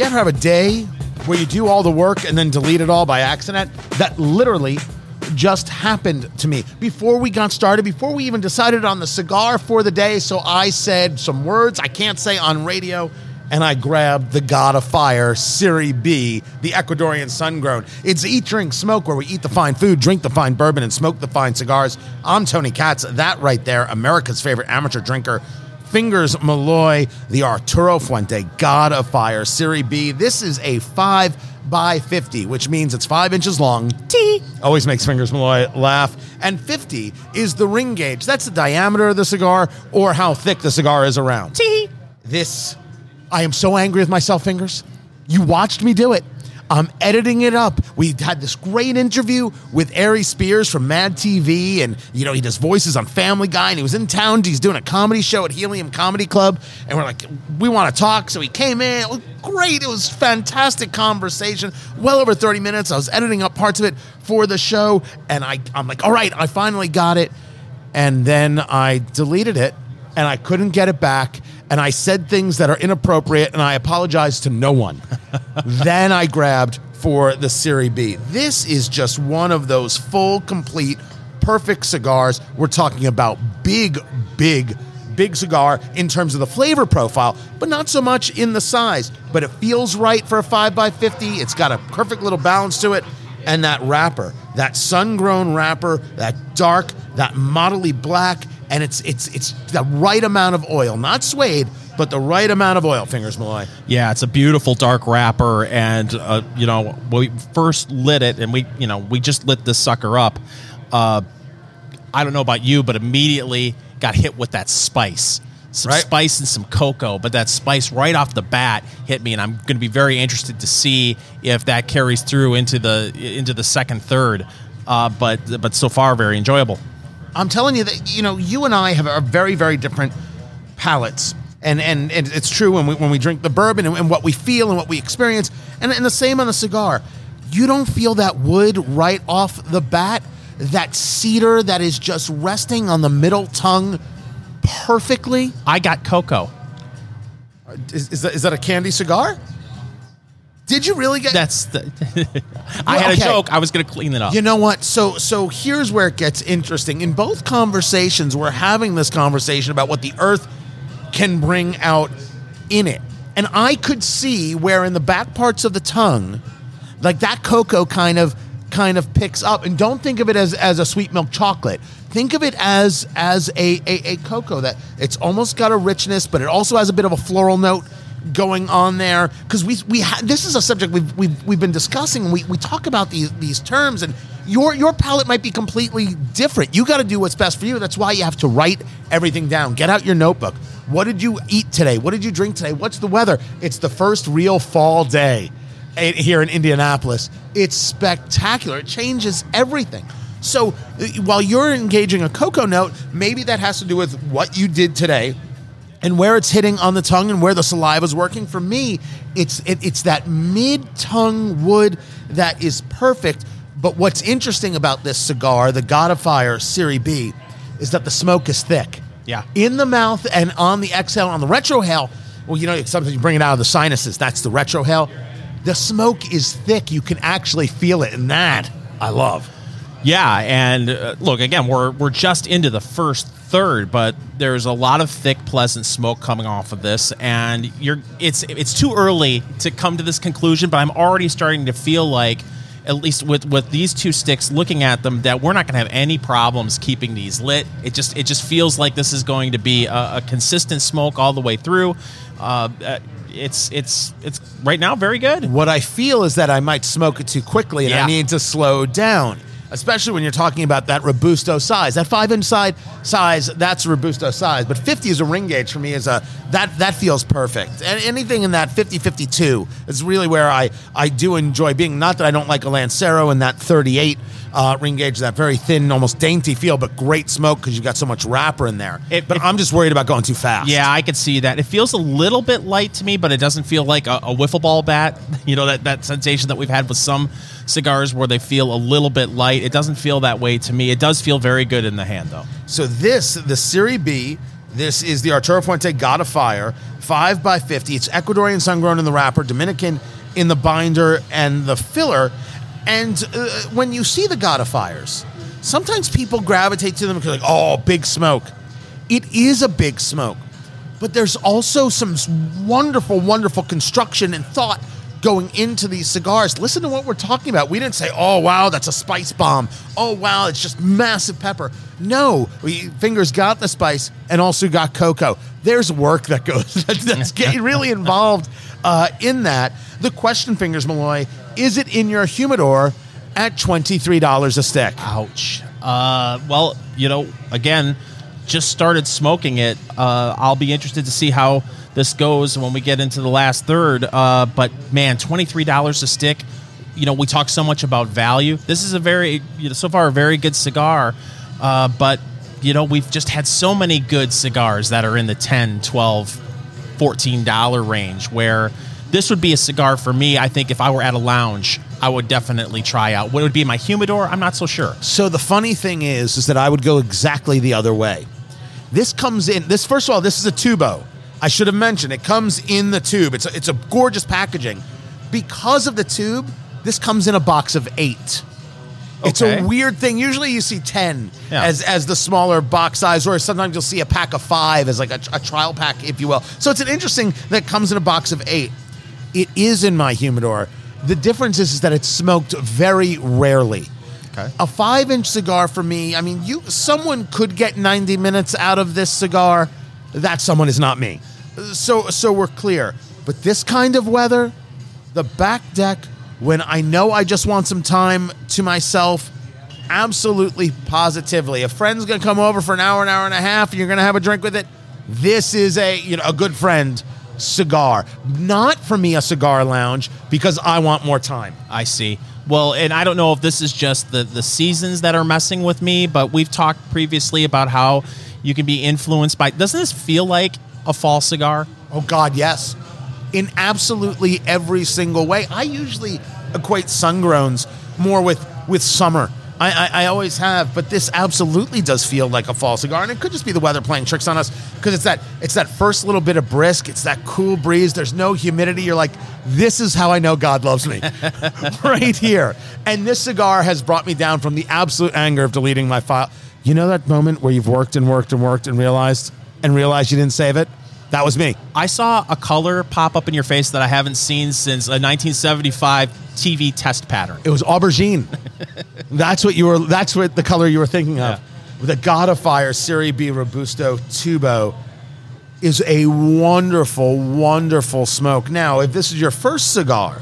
You ever have a day where you do all the work and then delete it all by accident? That literally just happened to me before we got started, before we even decided on the cigar for the day. So I said some words I can't say on radio and I grabbed the God of Fire, Serie B, the Ecuadorian sun grown. It's Eat, Drink, Smoke, where we eat the fine food, drink the fine bourbon, and smoke the fine cigars. I'm Tony Katz. That right there, America's favorite amateur drinker. Fingers Malloy, the Arturo Fuente, God of Fire, Serie B. This is a 5 by 50, which means it's 5 inches long. T. Always makes Fingers Malloy laugh. And 50 is the ring gauge. That's the diameter of the cigar or how thick the cigar is around. T. This I am so angry with myself, Fingers. You watched me do it. I'm editing it up. We had this great interview with Aries Spears from Mad TV, and you know he does voices on Family Guy, and he was in town. He's doing a comedy show at Helium Comedy Club, and we're like, we want to talk. So he came in. It was great. It was fantastic conversation. Well over 30 minutes. I was editing up parts of it for the show, and I, I'm like, all right, I finally got it, and then I deleted it, and I couldn't get it back and I said things that are inappropriate, and I apologized to no one. then I grabbed for the Serie B. This is just one of those full, complete, perfect cigars. We're talking about big, big, big cigar in terms of the flavor profile, but not so much in the size. But it feels right for a 5x50. It's got a perfect little balance to it. And that wrapper, that sun grown wrapper, that dark, that modelly black, and it's it's it's the right amount of oil, not suede, but the right amount of oil. Fingers Malloy. Yeah, it's a beautiful dark wrapper, and uh, you know we first lit it, and we you know we just lit this sucker up. Uh, I don't know about you, but immediately got hit with that spice. Some Right. spice and some cocoa, but that spice right off the bat hit me, and I'm going to be very interested to see if that carries through into the into the second third. Uh, but but so far, very enjoyable. I'm telling you that you know you and I have a very very different palates. And, and, and it's true when we, when we drink the bourbon and, and what we feel and what we experience. And, and the same on the cigar. You don't feel that wood right off the bat, that cedar that is just resting on the middle tongue perfectly. I got cocoa. Uh, is, is, that, is that a candy cigar? Did you really get That's the. I had okay. a joke. I was going to clean it up. You know what? So so here's where it gets interesting. In both conversations, we're having this conversation about what the earth can bring out in it. And I could see where in the back parts of the tongue, like that cocoa kind of kind of picks up. And don't think of it as, as a sweet milk chocolate. Think of it as as a, a, a cocoa that it's almost got a richness, but it also has a bit of a floral note going on there because we we ha- this is a subject we've we've, we've been discussing. We we talk about these these terms and your your palate might be completely different. You got to do what's best for you. That's why you have to write everything down. Get out your notebook. What did you eat today? What did you drink today? What's the weather? It's the first real fall day eh, here in Indianapolis. It's spectacular. It changes everything. So uh, while you're engaging a cocoa note, maybe that has to do with what you did today and where it's hitting on the tongue and where the saliva is working. For me, it's it, it's that mid tongue wood that is perfect. But what's interesting about this cigar, the God of Fire Serie B, is that the smoke is thick. Yeah. In the mouth and on the exhale, on the retrohale. Well, you know, sometimes you bring it out of the sinuses. That's the retrohale. The smoke is thick. You can actually feel it, and that I love. Yeah, and uh, look again, we're we're just into the first third, but there's a lot of thick, pleasant smoke coming off of this, and you're it's it's too early to come to this conclusion, but I'm already starting to feel like. At least with, with these two sticks, looking at them, that we're not going to have any problems keeping these lit. It just it just feels like this is going to be a, a consistent smoke all the way through. Uh, uh, it's it's it's right now very good. What I feel is that I might smoke it too quickly and I need to slow down. Especially when you're talking about that Robusto size. That five inch side size, that's Robusto size. But 50 is a ring gauge for me is a that that feels perfect. And anything in that 50 52 is really where I, I do enjoy being. Not that I don't like a Lancero in that 38 uh, ring gauge, that very thin, almost dainty feel, but great smoke because you've got so much wrapper in there. It- but it- I'm just worried about going too fast. Yeah, I could see that. It feels a little bit light to me, but it doesn't feel like a, a wiffle ball bat. You know that that sensation that we've had with some cigars where they feel a little bit light. It doesn't feel that way to me. It does feel very good in the hand, though. So this, the Serie B, This is the Arturo Fuente God of Fire, 5 by 50 It's Ecuadorian sun grown in the wrapper, Dominican in the binder and the filler. And uh, when you see the God of Fires, sometimes people gravitate to them because, like, oh, big smoke. It is a big smoke, but there's also some wonderful, wonderful construction and thought going into these cigars. Listen to what we're talking about. We didn't say, oh, wow, that's a spice bomb. Oh, wow, it's just massive pepper. No, we, Fingers got the spice and also got cocoa. There's work that goes, that's, getting really involved uh, in that. The question, Fingers Malloy, is it in your humidor at $23 a stick? Ouch. Uh, well, you know, again, just started smoking it. Uh, I'll be interested to see how this goes when we get into the last third. Uh, but man, twenty three dollars a stick. You know, we talk so much about value. This is a very, you know, so far a very good cigar. Uh, but you know, we've just had so many good cigars that are in the 10 12 14 dollar range where this would be a cigar for me i think if i were at a lounge i would definitely try out what would be my humidor i'm not so sure So the funny thing is, is that I would go exactly the other way. This comes in. This first of all, this is a tubo. I should have mentioned it comes in the tube. It's a, it's a gorgeous packaging. Because of the tube, this comes in a box of eight. It's Okay. a weird thing. Usually, you see ten Yeah. as as the smaller box size, or sometimes you'll see a pack of five as like a, a trial pack, if you will. So it's an interesting that comes in a box of eight. It is in my humidor. The difference is, is that it's smoked very rarely. Okay. A five inch cigar for me, I mean, you someone could get 90 minutes out of this cigar. That someone is not me. So so we're clear. But this kind of weather, the back deck, when I know I just want some time to myself, absolutely positively. A friend's gonna come over for an hour, an hour and a half, and you're gonna have a drink with it. This is a you know a good friend cigar. Not for me a cigar lounge because I want more time. I see. Well, and I don't know if this is just the the seasons that are messing with me, but we've talked previously about how you can be influenced by. Doesn't this feel like a fall cigar? Oh God, yes. In absolutely every single way. I usually equate sungrowns more with with summer. I, I, I always have, but this absolutely does feel like a fall cigar, and it could just be the weather playing tricks on us because it's that it's that first little bit of brisk, it's that cool breeze. There's no humidity. You're like, this is how I know God loves me, right here. And this cigar has brought me down from the absolute anger of deleting my file. You know that moment where you've worked and worked and worked and realized and realized you didn't save it. That was me. I saw a color pop up in your face that I haven't seen since a 1975 TV test pattern. It was aubergine. that's what you were. That's what the color you were thinking of. The God of Fire Serie B Robusto Tubo is a wonderful, wonderful smoke. Now, if this is your first cigar,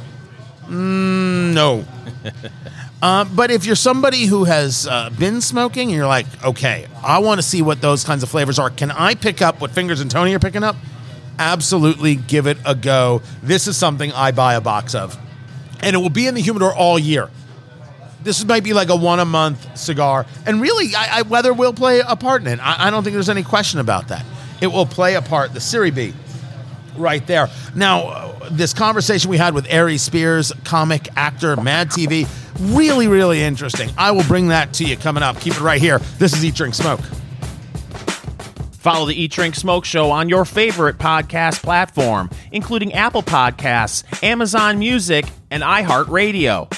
mm, no. Uh, but if you're somebody who has uh, been smoking and you're like, okay, I want to see what those kinds of flavors are, can I pick up what Fingers and Tony are picking up? Absolutely give it a go. This is something I buy a box of. And it will be in the humidor all year. This might be like a one a month cigar. And really, I, I, weather will play a part in it. I, I don't think there's any question about that. It will play a part. The Serie B right there. Now, this conversation we had with Aries Spears, comic, actor, Mad TV, really, really interesting. I will bring that to you coming up. Keep it right here. This is Eat, Drink, Smoke. Follow the Eat Drink Smoke Show on your favorite podcast platform, including Apple Podcasts, Amazon Music, and iHeartRadio.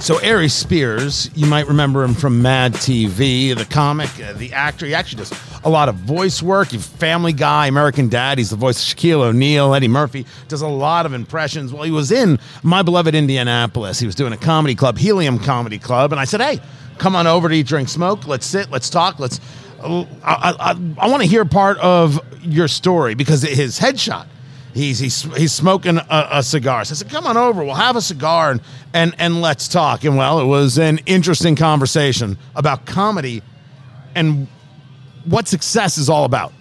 So Aries Spears, you might remember him from Mad TV, the comic, uh, the actor. He actually does a lot of voice work. He's Family Guy, American Dad. He's the voice of Shaquille O'Neal, Eddie Murphy. Does a lot of impressions. Well, he was in my beloved Indianapolis. He was doing a comedy club, Helium Comedy Club, and I said, "Hey, come on over to Eat, Drink, Smoke. Let's sit. Let's talk. Let's." I, I, I, want to hear part of your story because his headshot he's he's he's smoking a, a cigar. So I said, "Come on over. We'll have a cigar and and and let's talk." And well, it was an interesting conversation about comedy and what success is all about.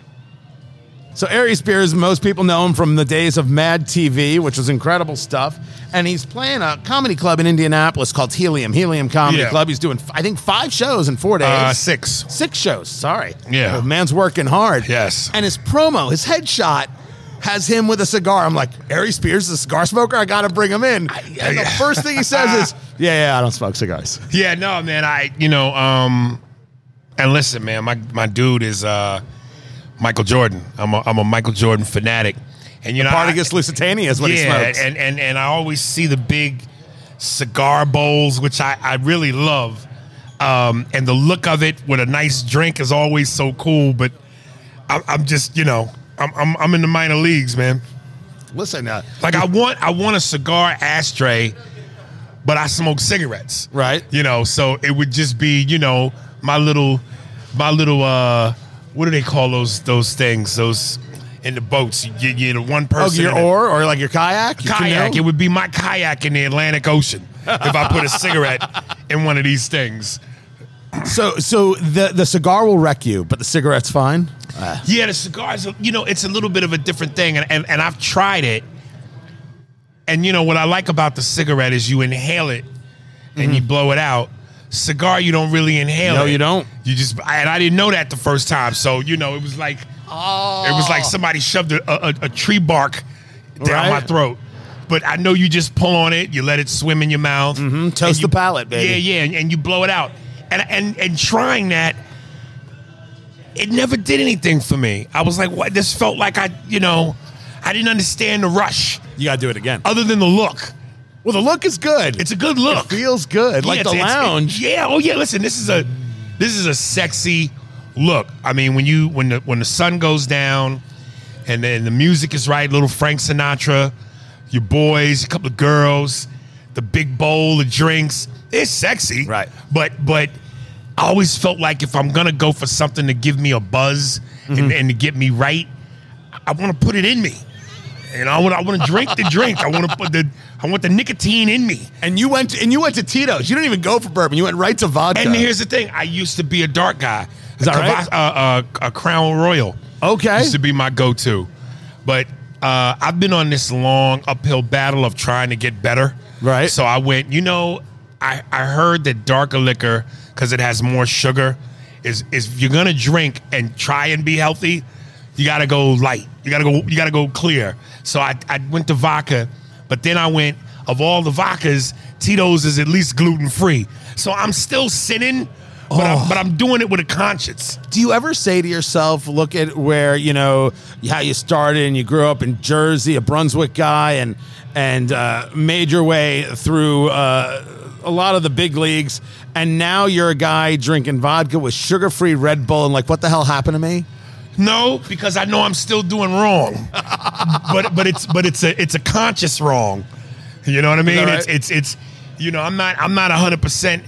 So Aries Spears, most people know him from the days of Mad TV, which was incredible stuff. And he's playing a comedy club in Indianapolis called Helium, Helium Comedy Yeah. Club. He's doing, I think, five shows in four days. Uh, six. Six shows, sorry. Yeah. The man's working hard. Yes. And his promo, his headshot, has him with a cigar. I'm like, Aries Spears, is a cigar smoker, I gotta bring him in. And the first thing he says is, Yeah, yeah, I don't smoke cigars. Yeah, no, man. I, you know, um, and listen, man, my my dude is uh, Michael Jordan. I'm a, I'm a Michael Jordan fanatic, and you know, I- Partagas Lusitania is what he yeah, smokes. and and and I always see the big cigar bowls, which I I really love, um, and the look of it with a nice drink is always so cool. But I'm, I'm just you know I'm, I'm I'm in the minor leagues, man. Listen, uh, Like I want I want a cigar ashtray, but I smoke cigarettes. Right. You know, so it would just be, you know, my little my little uh what do they call those those things? Those in the boats. You get you know, one oh, person your oar or like your kayak? Your kayak. canoe? It would be my kayak in the Atlantic Ocean if I put a cigarette in one of these things. So, so the the cigar will wreck you, but the cigarette's fine. Yeah, the cigars, you know, it's a little bit of a different thing. And, and, and I've tried it. And, you know, what I like about the cigarette is you inhale it and you blow it out. Cigar, you don't really inhale. No, it. you don't. You just, and I didn't know that the first time. So, you know, it was like, Oh, it was like somebody shoved a, a, a tree bark down my throat. But I know you just pull on it, you let it swim in your mouth. Mm-hmm. toast the palate, baby. Yeah, yeah, and, and you blow it out. And, and and trying that, it never did anything for me. I was like, what? This felt like I, you know, I didn't understand the rush you gotta do it again. other than the look. Well, the look is good. It's a good look. It feels good, like Yeah, the it's- it's- lounge. yeah. Oh yeah. Listen, this is a this is a sexy look. I mean, when you when the when the sun goes down, and then the music is right, little Frank Sinatra, your boys, a couple of girls, the big bowl of drinks. It's sexy, Right. But but I always felt like if I'm gonna go for something to give me a buzz Mm-hmm. and, and to get me right, I want to put it in me. And I want I want to drink the drink. I want to put the I want the nicotine in me. And you went and you went to Tito's. You didn't even go for bourbon. You went right to vodka. And here's the thing: I used to be a dark guy. Is that a, right? Uh, uh, a Crown Royal okay. used to be my go-to, but uh, I've been on this long uphill battle of trying to get better. Right. So I went. You know, I I heard that darker liquor because it has more sugar is is if you're gonna drink and try and be healthy, you gotta go light. You gotta go. You gotta go clear. So I I went to vodka, but then I went of all the vodkas, Tito's is at least gluten free. So I'm still sinning. But, Oh. I'm, but I'm doing it with a conscience. Do you ever say to yourself, look at where, you know, how you started and you grew up in Jersey, a Brunswick guy, and and uh, made your way through uh, a lot of the big leagues, and now you're a guy drinking vodka with sugar-free Red Bull, and like, what the hell happened to me? No, because I know I'm still doing wrong. but but it's but it's a it's a conscious wrong. You know what I mean? that It's it's it's you know, I'm not I'm not hundred percent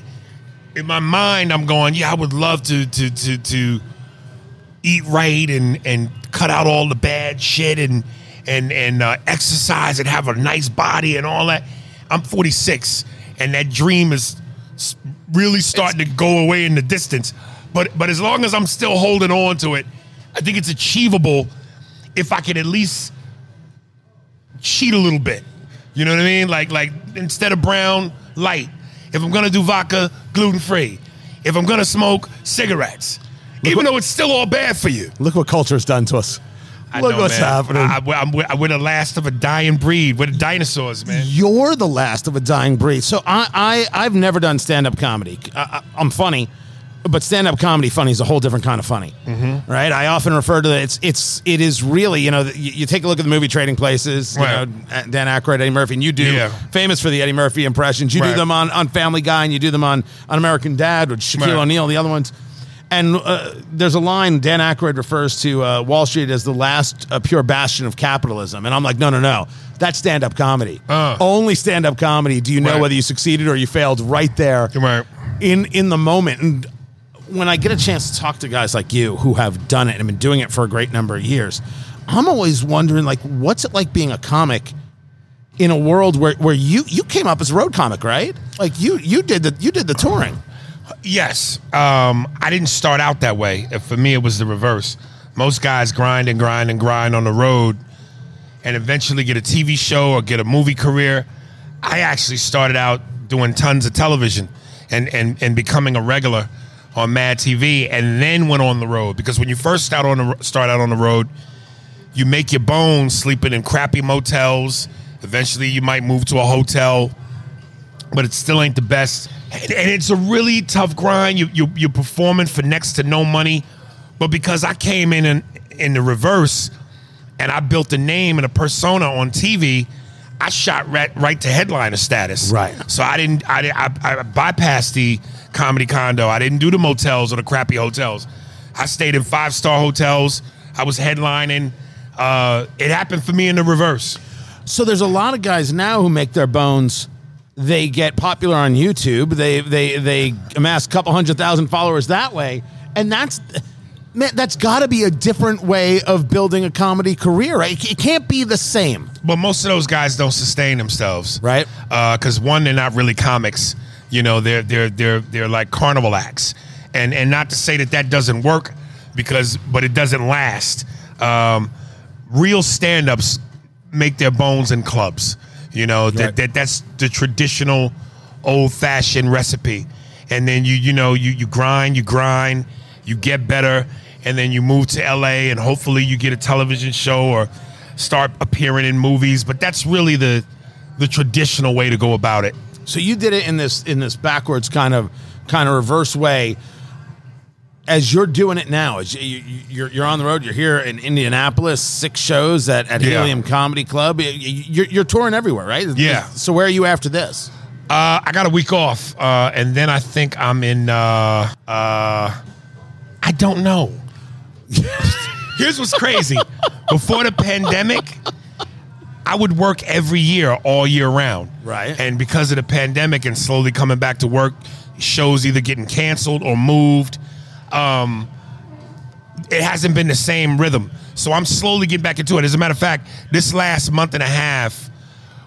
in my mind I'm going, yeah, I would love to to to to eat right and and cut out all the bad shit and and and uh, exercise and have a nice body and all that. I'm 46 and that dream is really starting to go away in the distance. But but as long as I'm still holding on to it, I think it's achievable if I can at least cheat a little bit. You know what I mean? Like like instead of brown, light. If I'm gonna do vodka, gluten free. If I'm gonna smoke, cigarettes. Even though it's still all bad for you. Look what culture's done to us. I Look know, what's man. happening. I, we're- we're the last of a dying breed. We're the dinosaurs, man. You're the last of a dying breed. So I, I I've never done stand up comedy. I, I, I'm funny, but stand up comedy funny is a whole different kind of funny, Mm-hmm. right? I often refer to it. It's it's it is really you know you, you take a look at the movie Trading Places. You know Dan Aykroyd, Eddie Murphy, and you do Yeah. famous for the Eddie Murphy impressions. You do them on on Family Guy, and you do them on on American Dad with Shaquille Right. O'Neal, the other ones. And uh, there's a line Dan Aykroyd refers to uh, Wall Street as the last uh, pure bastion of capitalism, and I'm like, no, no, no, that's stand-up comedy. Uh. Only stand-up comedy. Do you know whether you succeeded or you failed right there, Right. in in the moment? And when I get a chance to talk to guys like you who have done it and been doing it for a great number of years, I'm always wondering, like, what's it like being a comic in a world where, where you you came up as a road comic, right? Like you you did the you did the touring. Yes. Um, I didn't start out that way. For me, it was the reverse. Most guys grind and grind and grind on the road and eventually get a TV show or get a movie career. I actually started out doing tons of television and, and, and becoming a regular on Mad TV and then went on the road. Because when you first start, on the, start out on the road, you make your bones sleeping in crappy motels. Eventually, you might move to a hotel but it still ain't the best. And, and it's a really tough grind. You, you you're performing for next to no money, but because I came in and in the reverse, and I built a name and a persona on TV. I shot right, right to headliner status. Right. So I didn't. I, I, I bypassed the comedy condo. I didn't do the motels or the crappy hotels. I stayed in five star hotels. I was headlining. Uh, it happened for me in the reverse. So there's a lot of guys now who make their bones. They get popular on YouTube. They they they amass a couple hundred thousand followers that way, and that's man, that's got to be a different way of building a comedy career. Right? It can't be the same. But most of those guys don't sustain themselves, Right. Because one, they're not really comics. You know, they're they're they're they're like carnival acts, and and not to say that that doesn't work, because but it doesn't last. Um, real stand-ups make their bones in clubs. You know that, Right. that that's the traditional, old-fashioned recipe. And then you you know you you grind, you grind, you get better, and then you move to LA, and hopefully you get a television show or start appearing in movies. But that's really the the traditional way to go about it. So you did it in this in this backwards kind of kind of reverse way. As you're doing it now, as you, you- you're you're on the road, you're here in Indianapolis, six shows at, at Yeah. Helium Comedy Club. You- You're, you're touring everywhere, right? Yeah. So where are you after this? Uh, I got a week off, uh, and then I think I'm in. Uh, uh, I don't know. Here's what's crazy. Before the pandemic, I would work every year, all year round. Right. And because of the pandemic and slowly coming back to work, shows either getting canceled or moved. Um, it hasn't been the same rhythm. So I'm slowly getting back into it. As a matter of fact, this last month and a half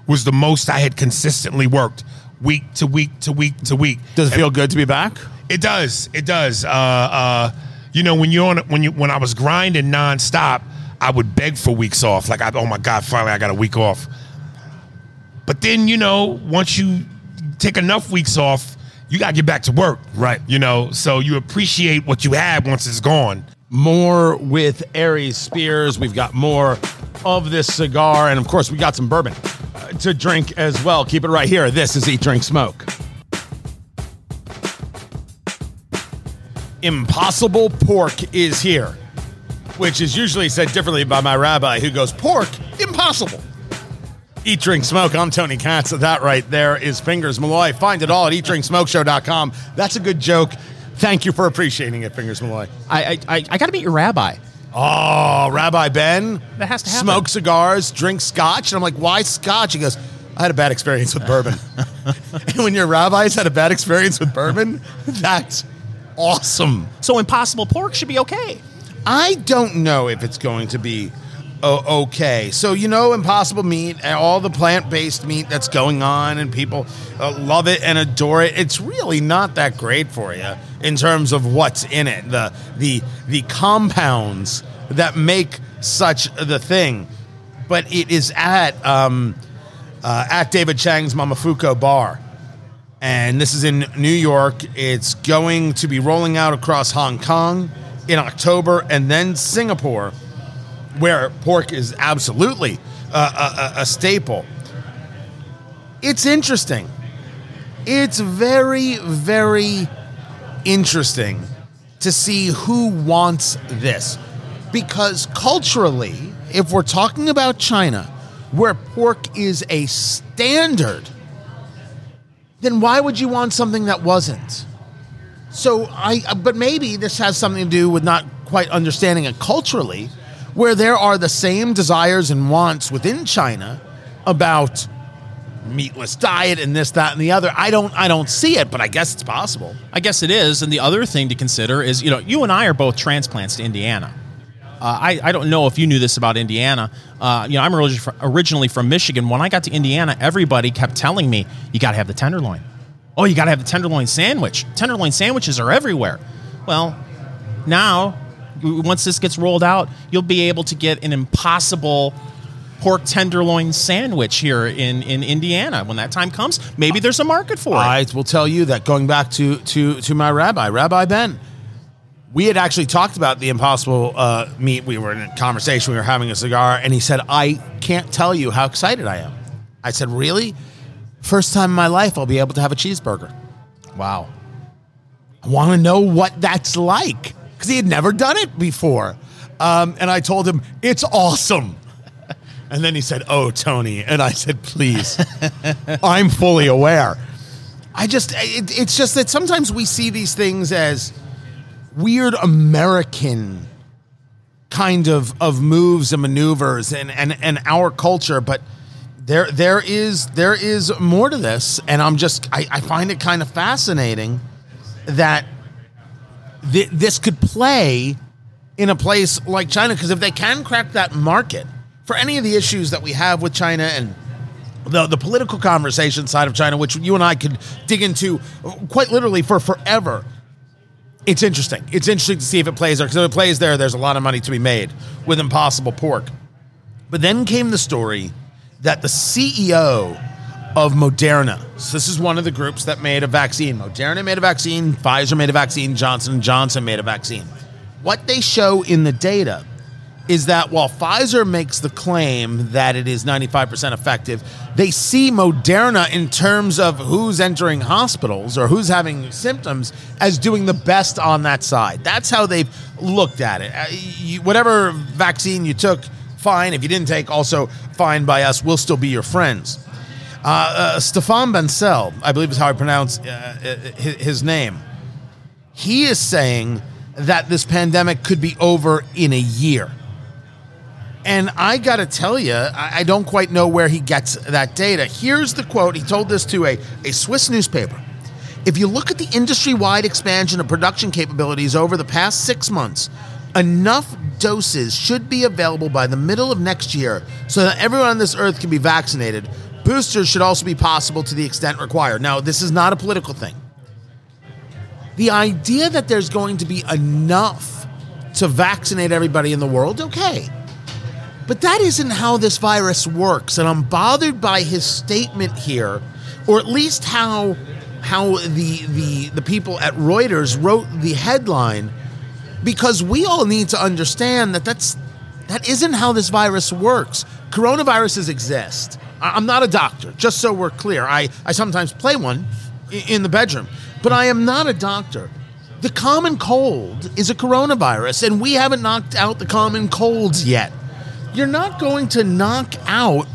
was the most I had consistently worked week to week to week to week. Does it feel good to be back? It does. It does. Uh, uh, you know, when you're on when you when I was grinding nonstop, I would beg for weeks off. Like, I, oh my God, finally I got a week off. But then, you know, once you take enough weeks off, you got to get back to work. Right. You know, so you appreciate what you had once it's gone. More with Aries Spears. We've got more of this cigar, and of course, we got some bourbon uh, to drink as well. Keep it right here. This is Eat, Drink, Smoke. Impossible pork is here, which is usually said differently by my rabbi who goes, Pork, impossible. Eat, Drink, Smoke. I'm Tony Katz. That right there is Fingers Malloy. Find it all at eatdrinksmokeshow.com. That's a good joke. Thank you for appreciating it, Fingers Malloy. I I, I got to meet your rabbi. Oh, Rabbi Ben. That has to happen. Smoke cigars, drink scotch. And I'm like, why scotch? He goes, I had a bad experience with bourbon. and when your rabbis had a bad experience with bourbon, that's awesome. So impossible pork should be okay. I don't know if it's going to be o- okay. So, you know, Impossible Meat, and all the plant based meat that's going on, and people uh, love it and adore it. It's really not that great for you in terms of what's in it, the, the, the compounds that make such the thing. But it is at, um, uh, at David Chang's Momofuku Bar and this is in New York. It's going to be rolling out across Hong Kong in October, and then Singapore, where pork is absolutely uh, a, a, a staple. It's interesting. It's very, very interesting to see who wants this. Because culturally, if we're talking about China, where pork is a standard, then why would you want something that wasn't? So I, uh, but maybe this has something to do with not quite understanding it culturally, where there are the same desires and wants within China about meatless diet and this, that, and the other. I don't, I don't see it, but I guess it's possible. I guess it is. And the other thing to consider is, you know, you and I are both transplants to Indiana. Uh, I, I don't know if you knew this about Indiana. Uh, you know, I'm origi- fr- originally from Michigan. When I got to Indiana, everybody kept telling me, you got to have the tenderloin. Oh, you got to have the tenderloin sandwich. Tenderloin sandwiches are everywhere. Well, now, once this gets rolled out, you'll be able to get an impossible pork tenderloin sandwich here in, in Indiana. When that time comes, maybe there's a market for it. I will tell you that going back to to to my rabbi, Rabbi Ben, we had actually talked about the impossible uh, meat. We were in a conversation. We were having a cigar, and he said, "I can't tell you how excited I am." I said, "Really? First time in my life I'll be able to have a cheeseburger. wow. I want to know what that's like because he had never done it before." Um, and I told him, it's awesome. And then he said, oh, Tony. And I said, please, I'm fully aware. I just, it, it's just that sometimes we see these things as weird American kind of, of moves and maneuvers and, and, and our culture. But there, there is, there is more to this. And I'm just, I, I find it kind of fascinating that th- this could play in a place like China because if they can crack that market for any of the issues that we have with China and the, the political conversation side of China, which you and I could dig into quite literally for forever. It's interesting. It's interesting to see if it plays there because if it plays there, there's a lot of money to be made with Impossible Pork. But then came the story that the CEO of Moderna, so this is one of the groups that made a vaccine. Moderna made a vaccine, Pfizer made a vaccine, Johnson Johnson made a vaccine. What they show in the data is that while Pfizer makes the claim that it is 95% effective, they see Moderna in terms of who's entering hospitals or who's having symptoms as doing the best on that side. That's how they've looked at it. Uh, whatever vaccine you took, fine. If you didn't take, also fine by us. We'll still be your friends. Uh, uh, Stefan Bancel, I believe is how I pronounce uh, his, his name. He is saying that this pandemic could be over in a year. And I got to tell you, I, I don't quite know where he gets that data. Here's the quote. He told this to a, a Swiss newspaper. If you look at the industry wide expansion of production capabilities over the past six months, enough doses should be available by the middle of next year so that everyone on this earth can be vaccinated. Boosters should also be possible to the extent required. Now, this is not a political thing. The idea that there's going to be enough to vaccinate everybody in the world, okay. But that isn't how this virus works. And I'm bothered by his statement here, or at least how how the the the people at Reuters wrote the headline because we all need to understand that that's that isn't how this virus works. Coronaviruses exist. I'm not a doctor, just so we're clear. I, I sometimes play one in the bedroom, but I am not a doctor. The common cold is a coronavirus, and we haven't knocked out the common colds yet. You're not going to knock out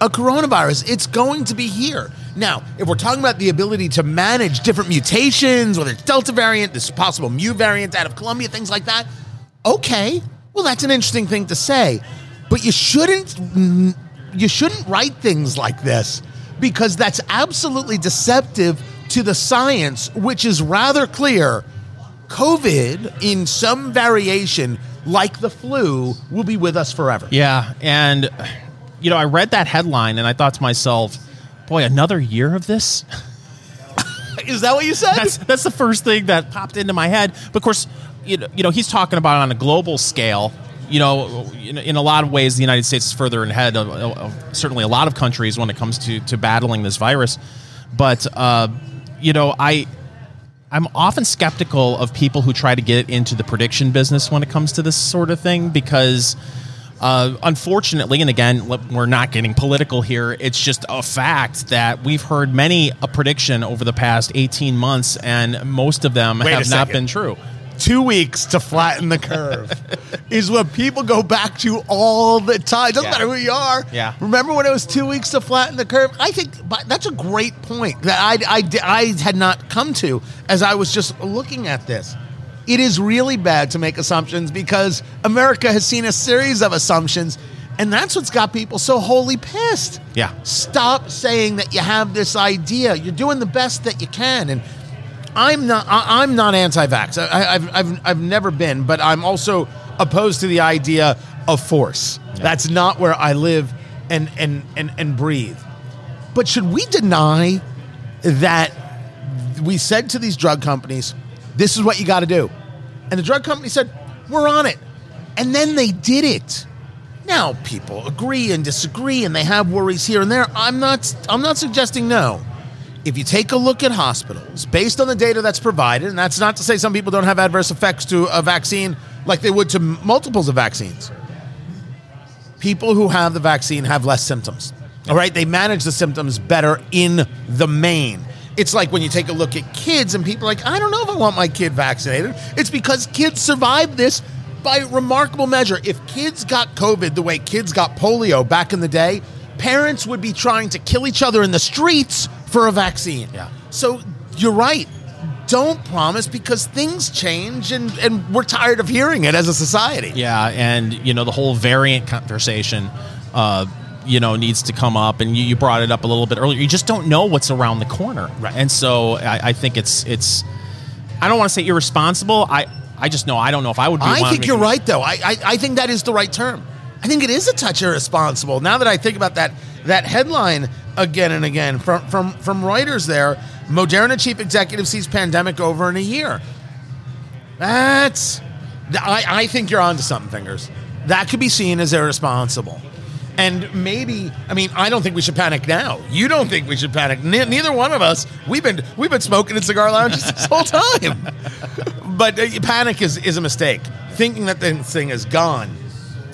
a coronavirus. It's going to be here. Now, if we're talking about the ability to manage different mutations, whether it's Delta variant, this possible Mu variant out of Colombia, things like that, okay. Well, that's an interesting thing to say, but you shouldn't you shouldn't write things like this because that's absolutely deceptive to the science, which is rather clear. COVID, in some variation, like the flu, will be with us forever. Yeah, and you know, I read that headline and I thought to myself, boy, another year of this. Is that what you said? That's that's the first thing that popped into my head. But of course, you know, you know, he's talking about it on a global scale. You know, in, in a lot of ways, the United States is further ahead of, of certainly a lot of countries when it comes to to battling this virus. But uh, you know, I I'm often skeptical of people who try to get into the prediction business when it comes to this sort of thing because. Uh, unfortunately, and again, we're not getting political here. It's just a fact that we've heard many a prediction over the past 18 months, and most of them Wait have not been true. Two weeks to flatten the curve is what people go back to all the time. Doesn't Yeah. matter who you are. Yeah. Remember when it was two weeks to flatten the curve? I think that's a great point that I, I, I had not come to as I was just looking at this. It is really bad to make assumptions because America has seen a series of assumptions, and that's what's got people so wholly pissed. Yeah. Stop saying that you have this idea. You're doing the best that you can, and I'm not. I, I'm not anti-vax. I, I've, I've I've never been, but I'm also opposed to the idea of force. That's not where I live and and and and breathe. But should we deny that we said to these drug companies, "This is what you got to do," and the drug company said, "We're on it," and then they did it. Now people agree and disagree, and they have worries here and there. I'm not. I'm not suggesting no if you take a look at hospitals based on the data that's provided, and that's not to say some people don't have adverse effects to a vaccine like they would to multiples of vaccines. People who have the vaccine have less symptoms. All right, they manage the symptoms better in the main. It's like when you take a look at kids and people are like, I don't know if I want my kid vaccinated. It's because kids survived this by remarkable measure, if kids got COVID the way kids got polio back in the day, parents would be trying to kill each other in the streets for a vaccine. Yeah. So you're right. Don't promise because things change and, and we're tired of hearing it as a society. Yeah, and you know the whole variant conversation, uh, you know, needs to come up. And you, you brought it up a little bit earlier. You just don't know what's around the corner, Right. And so I, I think it's it's. I don't want to say irresponsible. I I just know I don't know if I would be. I think you're right, though. I, I I think that is the right term. I think it is a touch irresponsible. Now that I think about that that headline again and again from from from Reuters, there, Moderna chief executive sees pandemic over in a year. That's I I think you're onto something, fingers. That could be seen as irresponsible. And maybe, I mean, I don't think we should panic now. You don't think we should panic. Ne- neither one of us. We've been we've been smoking in cigar lounges this whole time but uh, panic is, is a mistake. Thinking that the thing is gone,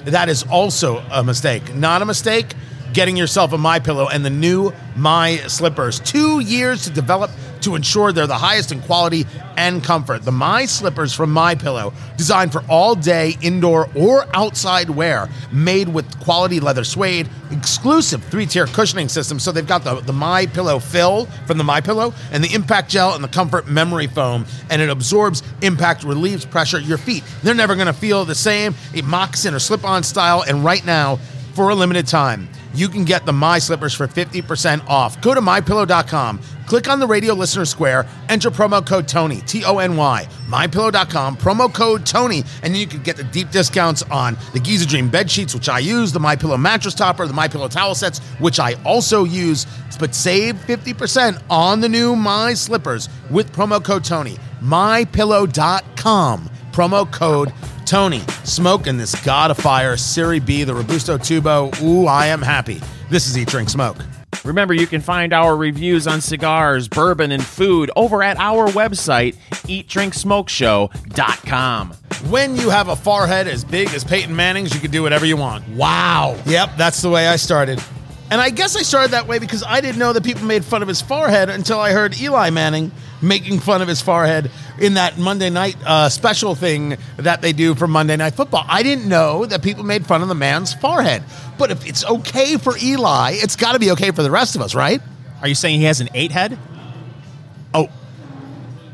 that is also a mistake. Not a mistake. Getting yourself a My Pillow and the new My Slippers. Two years to develop to ensure they're the highest in quality and comfort. The My Slippers from My Pillow, designed for all day indoor or outside wear, made with quality leather suede, exclusive three-tier cushioning system. So they've got the, the My Pillow fill from the My Pillow and the impact gel and the comfort memory foam, and it absorbs impact, relieves pressure. Your feet, they're never to feel the same. A moccasin or slip-on style, and right now, for a limited time, you can get the My Slippers for 50% off. Go to mypillow.com, click on the radio listener square, enter promo code Tony, T O N Y, mypillow.com, promo code Tony, and then you can get the deep discounts on the Giza Dream bed sheets, which I use, the My Pillow mattress topper, the My Pillow towel sets, which I also use, but save 50% on the new My Slippers with promo code Tony. mypillow.com, promo code Tony, Smoke smoking this God of Fire Serie B, the Robusto Tubo. Ooh, I am happy. This is Eat, Drink, Smoke. Remember, you can find our reviews on cigars, bourbon, and food over at our website, eatdrinksmokeshow.com. When you have a forehead as big as Peyton Manning's, you can do whatever you want. Wow. Yep, that's the way I started. And I guess I started that way because I didn't know that people made fun of his forehead until I heard Eli Manning making fun of his forehead in that Monday night uh, special thing that they do for Monday Night Football. I didn't know that people made fun of the man's forehead. But if it's okay for Eli, it's got to be okay for the rest of us, right? Are you saying he has an eight head?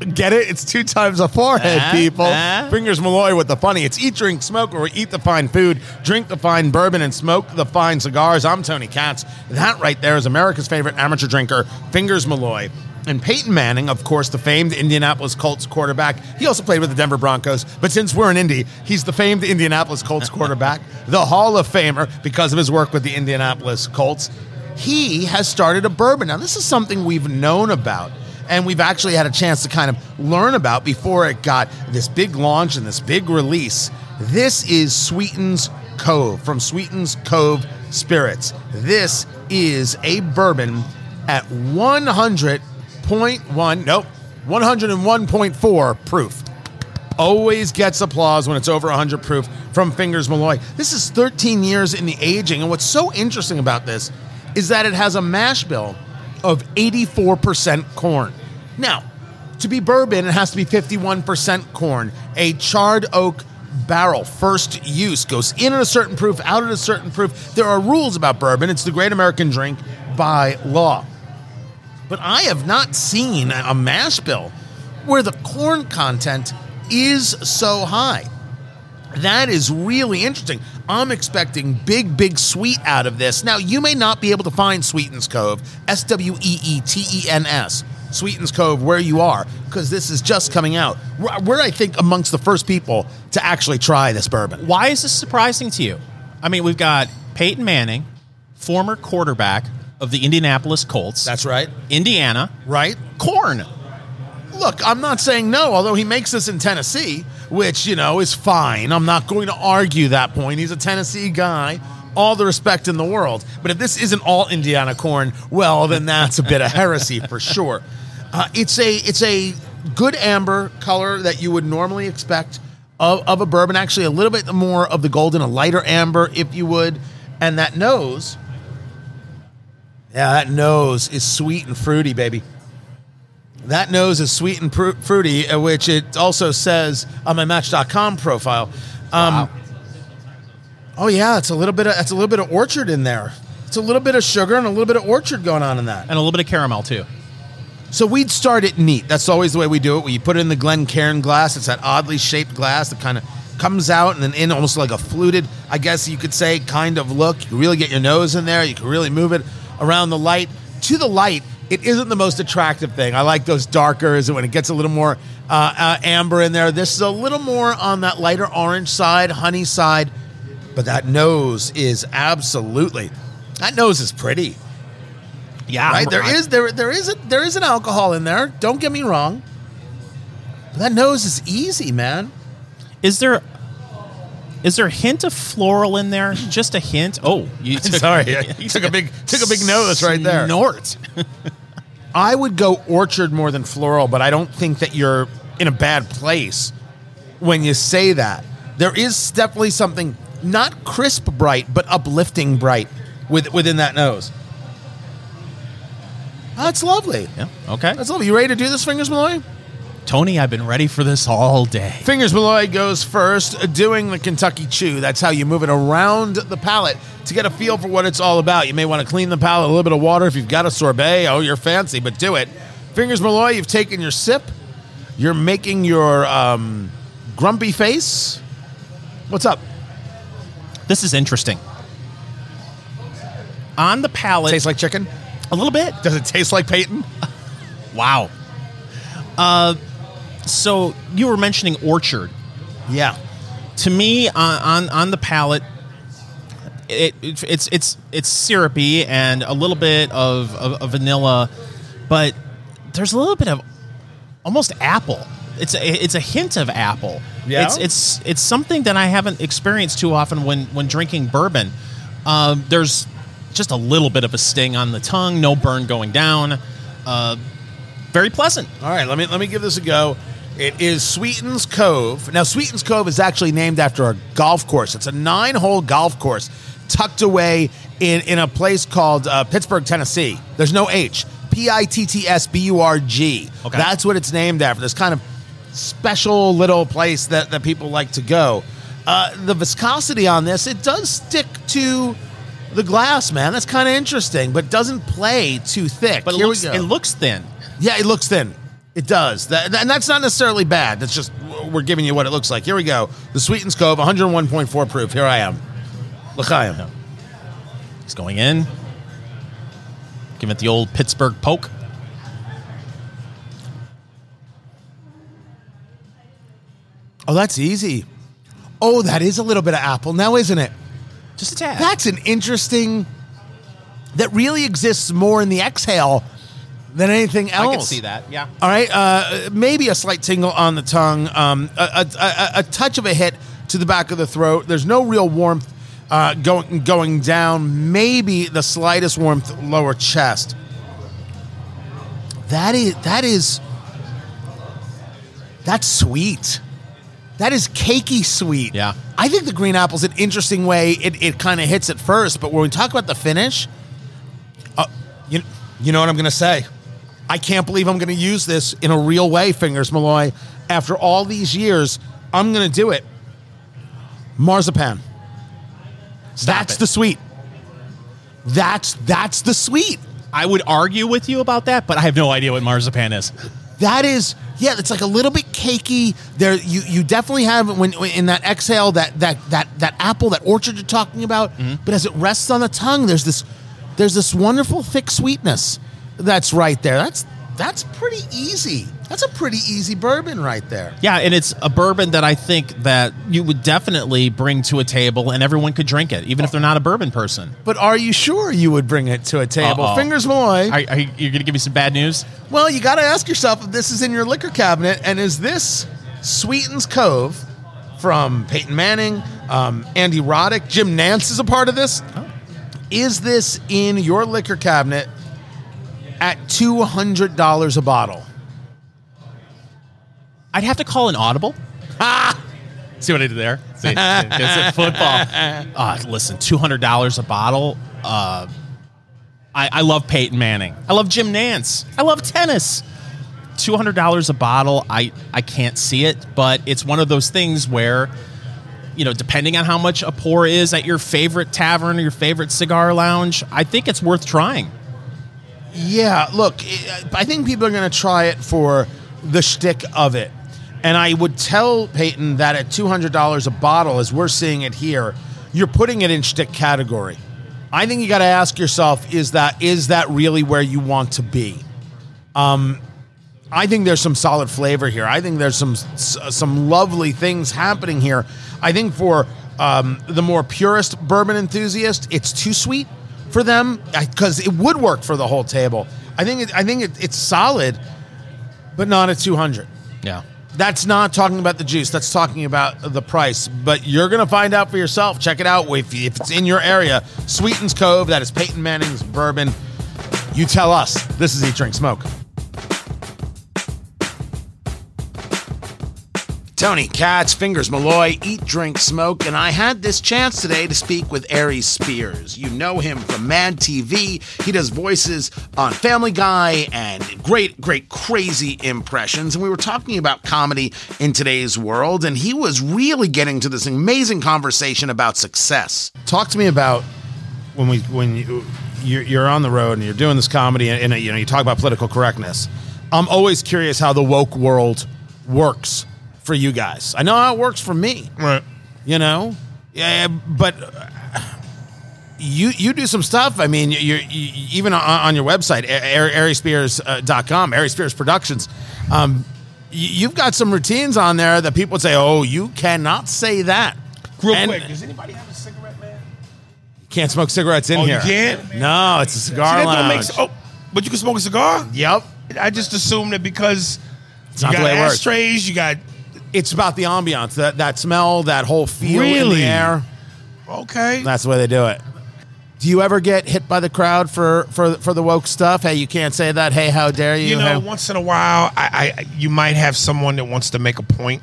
Get it? It's two times a forehead, Uh, people. uh. Fingers Malloy with the funny. It's eat, drink, smoke, or eat the fine food, drink the fine bourbon, and smoke the fine cigars. I'm Tony Katz. That right there is America's favorite amateur drinker, Fingers Malloy. And Peyton Manning, of course, the famed Indianapolis Colts quarterback. He also played with the Denver Broncos. But since we're in Indy, he's the famed Indianapolis Colts quarterback, the Hall of Famer because of his work with the Indianapolis Colts. He has started a bourbon. Now, this is something we've known about and we've actually had a chance to kind of learn about before it got this big launch and this big release. This is Sweeten's Cove from Sweeten's Cove Spirits. This is a bourbon at 100.1, nope, 101.4 proof. Always gets applause when it's over 100 proof from Fingers Malloy. This is 13 years in the aging, and what's so interesting about this is that it has a mash bill of 84% corn. Now, to be bourbon, it has to be 51% corn. A charred oak barrel, first use, goes in at a certain proof, out at a certain proof. There are rules about bourbon. It's the great American drink by law. But I have not seen a mash bill where the corn content is so high. That is really interesting. I'm expecting big, big sweet out of this. Now, you may not be able to find Sweetens Cove, S W E E T E N S, Sweetens Cove, where you are, because this is just coming out. We're, we're, I think, amongst the first people to actually try this bourbon. Why is this surprising to you? I mean, we've got Peyton Manning, former quarterback of the Indianapolis Colts. That's right. Indiana. Right? Corn. Look, I'm not saying no, although he makes this in Tennessee, which, you know, is fine. I'm not going to argue that point. He's a Tennessee guy. All the respect in the world. But if this isn't all Indiana corn, well, then that's a bit of heresy for sure. Uh, it's a it's a good amber color that you would normally expect of, of a bourbon. Actually, a little bit more of the golden, a lighter amber, if you would. And that nose, yeah, that nose is sweet and fruity, baby. That nose is sweet and pr- fruity, uh, which it also says on my Match.com profile. Um, Oh yeah, it's a little bit of it's a little bit of orchard in there. It's a little bit of sugar and a little bit of orchard going on in that. and a little bit of caramel too. So we'd start it neat. That's always the way we do it. We put it in the Glencairn glass. It's that oddly shaped glass that kind of comes out and then in almost like a fluted, I guess you could say, kind of look. You really get your nose in there. You can really move it around the light. To the light, it isn't the most attractive thing. I like those darkers when it gets a little more uh, uh, amber in there. This is a little more on that lighter orange side, honey side. But that nose is absolutely, that nose is pretty Yeah, right? There is there there is a, there is an alcohol in there. Don't get me wrong. But that nose is easy, man. Is there is there a hint of floral in there? Just a hint. Oh, you took, Sorry, you took a big took a big nose right there. Snort. I would go orchard more than floral, but I don't think that you're in a bad place when you say that. There is definitely something not crisp bright, but uplifting bright with within that nose. That's lovely. yeah. Okay. That's lovely. You ready to do this, Fingers Malloy? Tony, I've been ready for this all day. Fingers Malloy goes first, doing the Kentucky Chew. That's how you move it around the palate to get a feel for what it's all about. You may want to clean the palate, a little bit of water if you've got a sorbet. Oh, you're fancy, but do it. Fingers Malloy, you've taken your sip. You're making your um, grumpy face. What's up? This is interesting. On the palate, Tastes like chicken? A little bit. Does it taste like Peyton? Wow. Uh, so you were mentioning orchard. Yeah. To me, on on, on the palate, it, it it's it's it's syrupy and a little bit of, of, of vanilla, but there's a little bit of almost apple. It's a, it's a hint of apple. Yeah? It's it's it's something that I haven't experienced too often when when drinking bourbon. Um, there's just a little bit of a sting on the tongue, no burn going down. Uh, very pleasant. All right, let me let me give this a go. It is Sweetens Cove. Now, Sweetens Cove is actually named after a golf course. It's a nine-hole golf course tucked away in in a place called uh, Pittsburg, Tennessee. There's no H. P I T T S B U R G. Okay. That's what it's named after. This kind of special little place that that people like to go. Uh, the viscosity on this, it does stick to the glass, man. That's kind of interesting, but doesn't play too thick. But it Here we looks, go. it looks thin. Yeah, it looks thin. It does. That, and that's not necessarily bad. That's just we're giving you what it looks like. Here we go. The Sweetens Cove, 101.4 proof. Here I am. L'chaim. He's going in. Give it the old Pittsburg poke. Oh, that's easy. Oh, that is a little bit of apple now, isn't it? Just a tad. That's an interesting. That really exists more in the exhale than anything else. I can see that. Yeah. All right, uh, maybe a slight tingle on the tongue, um, a, a, a, a touch of a hit to the back of the throat. There's no real warmth uh, going going down. Maybe the slightest warmth lower chest. That is that is that's sweet. That is cakey sweet. Yeah. I think the green apple's an interesting way. It, it kind of hits at first, but when we talk about the finish, uh, you, you know what I'm going to say? I can't believe I'm going to use this in a real way, Fingers Malloy. After all these years, I'm going to do it. Marzipan. that's it. the sweet. That's that's the sweet. I would argue with you about that, but I have no idea what marzipan is. That is, yeah, it's like a little bit cakey. There, you you definitely have when, when in that exhale that that that that apple, that orchard you're talking about. Mm-hmm. But as it rests on the tongue, there's this there's this wonderful thick sweetness that's right there. That's that's pretty easy. That's a pretty easy bourbon right there. Yeah, and it's a bourbon that I think that you would definitely bring to a table and everyone could drink it, even if they're not a bourbon person. But are you sure you would bring it to a table? Uh-oh. Fingers Malloy. Are, are you going to give me some bad news? Well, you got to ask yourself if this is in your liquor cabinet, and is this Sweetens Cove from Peyton Manning, um, Andy Roddick, Jim Nantz is a part of this? Is this in your liquor cabinet at two hundred dollars a bottle? I'd have to call an audible. See what I did there? See, it's football. Uh, listen, two hundred dollars a bottle. Uh, I, I love Peyton Manning. I love Jim Nantz. I love tennis. Two hundred dollars a bottle. I I can't see it, but it's one of those things where you know, depending on how much a pour is at your favorite tavern or your favorite cigar lounge, I think it's worth trying. Yeah, look, I think people are going to try it for the shtick of it. And I would tell Peyton that at $200 a bottle, as we're seeing it here, you're putting it in shtick category. I think you got to ask yourself, is that is that really where you want to be? Um, I think there's some solid flavor here. I think there's some some lovely things happening here. I think for um, the more purist bourbon enthusiast, it's too sweet for them because it would work for the whole table. I think it, I think it, it's solid, but not at 200. Yeah. That's not talking about the juice. That's talking about the price. But you're going to find out for yourself. Check it out if, if it's in your area. Sweetens Cove. That is Peyton Manning's bourbon. You tell us. This is Eat, Drink, Smoke. Tony Katz, Fingers Malloy, Eat, Drink, Smoke, and I had this chance today to speak with Aries Spears. You know him from Mad TV. He does voices on Family Guy and great, great, crazy impressions. And we were talking about comedy in today's world, and he was really getting to this amazing conversation about success. Talk to me about when we when you you're, you're on the road and you're doing this comedy and, and you know you talk about political correctness. I'm always curious how the woke world works for you guys. I know how it works for me. Right. You know, yeah, but uh, you you do some stuff. I mean, you're, you even on, on your website, AriesSpears.com, Aries Spears Productions. Um, you, you've got some routines on there that people would say, "Oh, you cannot say that." Real And- quick, does anybody have a cigarette, man? Can't smoke cigarettes in Oh, you here. can't? No, it's a cigar don't lounge. make oh, but you can smoke a cigar? Yep. I just assumed that because you not got works. ashtrays, you got It's about the ambiance, that that smell, that whole feel in Really? the air. okay. That's the way they do it. Do you ever get hit by the crowd for for for the woke stuff? Hey, you can't say that. Hey, how dare you? you know, Hey- once in a while, I, I you might have someone that wants to make a point,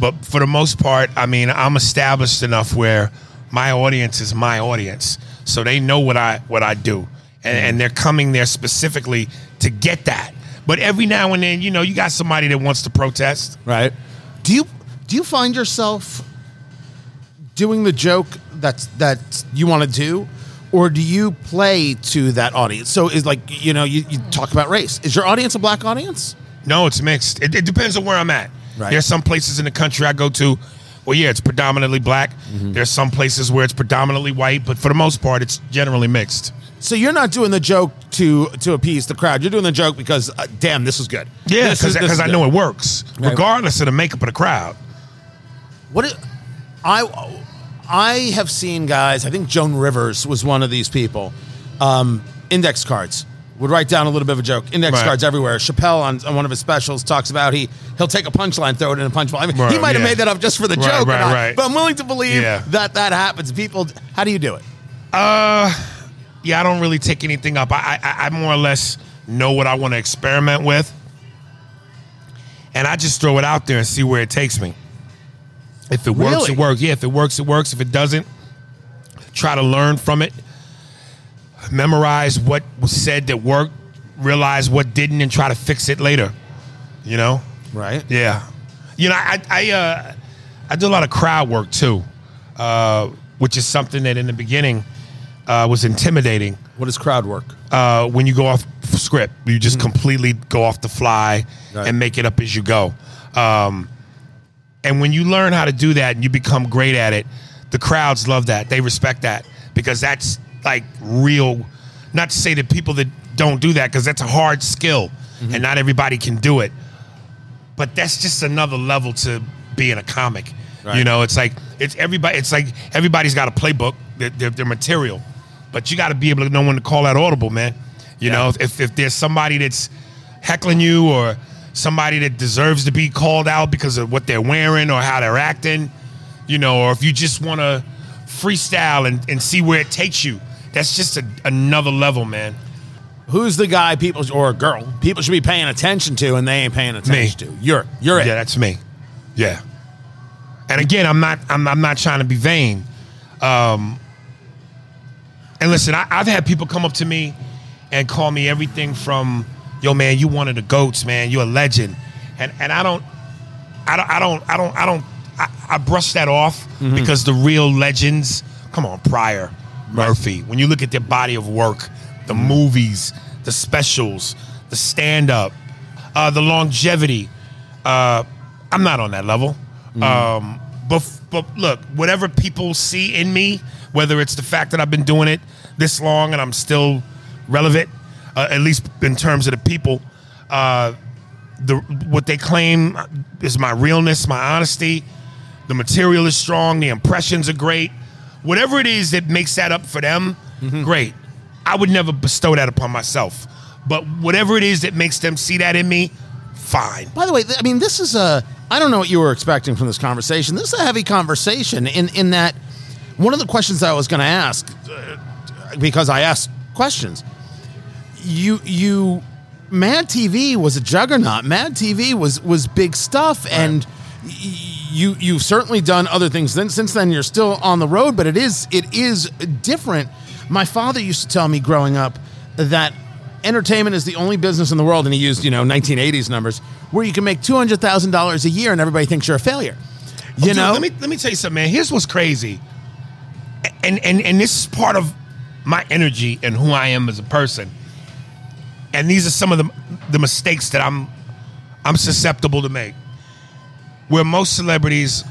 but for the most part, I mean, I'm established enough where my audience is my audience, so they know what I what I do, and, and they're coming there specifically to get that. But every now and then, you know, you got somebody that wants to protest. right? Do you do you find yourself doing the joke that's that you want to do, or do you play to that audience? So is like you know you, you talk about race. Is your audience a black audience? No, it's mixed. It, it depends on where I'm at. Right. There's some places in the country I go to. Well, yeah, it's predominantly black. Mm-hmm. There's some places where it's predominantly white, but for the most part, it's generally mixed. So you're not doing the joke to to appease the crowd. You're doing the joke because uh, damn, this is good. Yeah, This is- because is I good. know it works, Right. regardless of the makeup of the crowd. What it, I I have seen guys. I think Joan Rivers was one of these people. Um, index cards would write down a little bit of a joke. Index Right. cards everywhere. Chappelle on, on one of his specials talks about he he'll take a punchline, throw it in a punchline. I mean, he Right, might have yeah. made that up just for the Right, joke, or right, not, right. but I'm willing to believe Yeah. that that happens. People, how do you do it? Uh, yeah, I don't really take anything up. I, I, I more or less know what I want to experiment with, and I just throw it out there and see where it takes me. If it works, Really? it works. Yeah, if it works, it works. If it doesn't, try to learn from it. Memorize what was said that worked. Realize what didn't, and try to fix it later. You know. Right. Yeah, you know, I I uh, I do a lot of crowd work too, uh, which is something that in the beginning uh, was intimidating. What is crowd work? Uh, when you go off script, you just completely go off the fly Right. and make it up as you go. Um, and when you learn how to do that and you become great at it, the crowds love that. They respect that because that's like real. Not to say that people that don't do that because that's a hard skill and not everybody can do it. But that's just another level to being a comic. Right. You know, it's like it's everybody. It's like everybody's got a playbook, their, their, their material, but you got to be able to know when to call that audible, man. You Yeah. know, if if there's somebody that's heckling you or somebody that deserves to be called out because of what they're wearing or how they're acting, you know, or if you just want to freestyle and, and see where it takes you, that's just a, another level, man. Who's the guy people or a girl people should be paying attention to, and they ain't paying attention to? You're you're it. Yeah, that's me. Yeah. And again, I'm not I'm, I'm not trying to be vain. Um, and listen, I, I've had people come up to me and call me everything from, "Yo, man, you one of the goats, man. You're a legend," and and I don't, I don't, I don't, I don't, I don't. I, I brushed that off because the real legends, come on, Pryor, Murphy. When you look at their body of work, the movies, the specials, the stand up, uh, the longevity, uh, I'm not on that level. Um, but but look, whatever people see in me, whether it's the fact that I've been doing it this long and I'm still relevant, uh, at least in terms of the people, uh, the what they claim is my realness, my honesty. The material is strong. The impressions are great. Whatever it is that makes that up for them, great. I would never bestow that upon myself. But whatever it is that makes them see that in me, fine. By the way, I mean this is a I don't know what you were expecting from this conversation. This is a heavy conversation in in that one of the questions I was going to ask uh, because I asked questions. You you Mad TV was a juggernaut. Mad TV was was big stuff and y- you you've certainly done other things then since then you're still on the road but it is it is different. My father used to tell me growing up that entertainment is the only business in the world and he used, you know, 1980s numbers where you can make $200,000 a year and everybody thinks you're a failure. You Dude, know? let me let me tell you something, man. Here's what's crazy, and and and this is part of my energy and who I am as a person. And these are some of the the mistakes that I'm I'm susceptible to make. Where most celebrities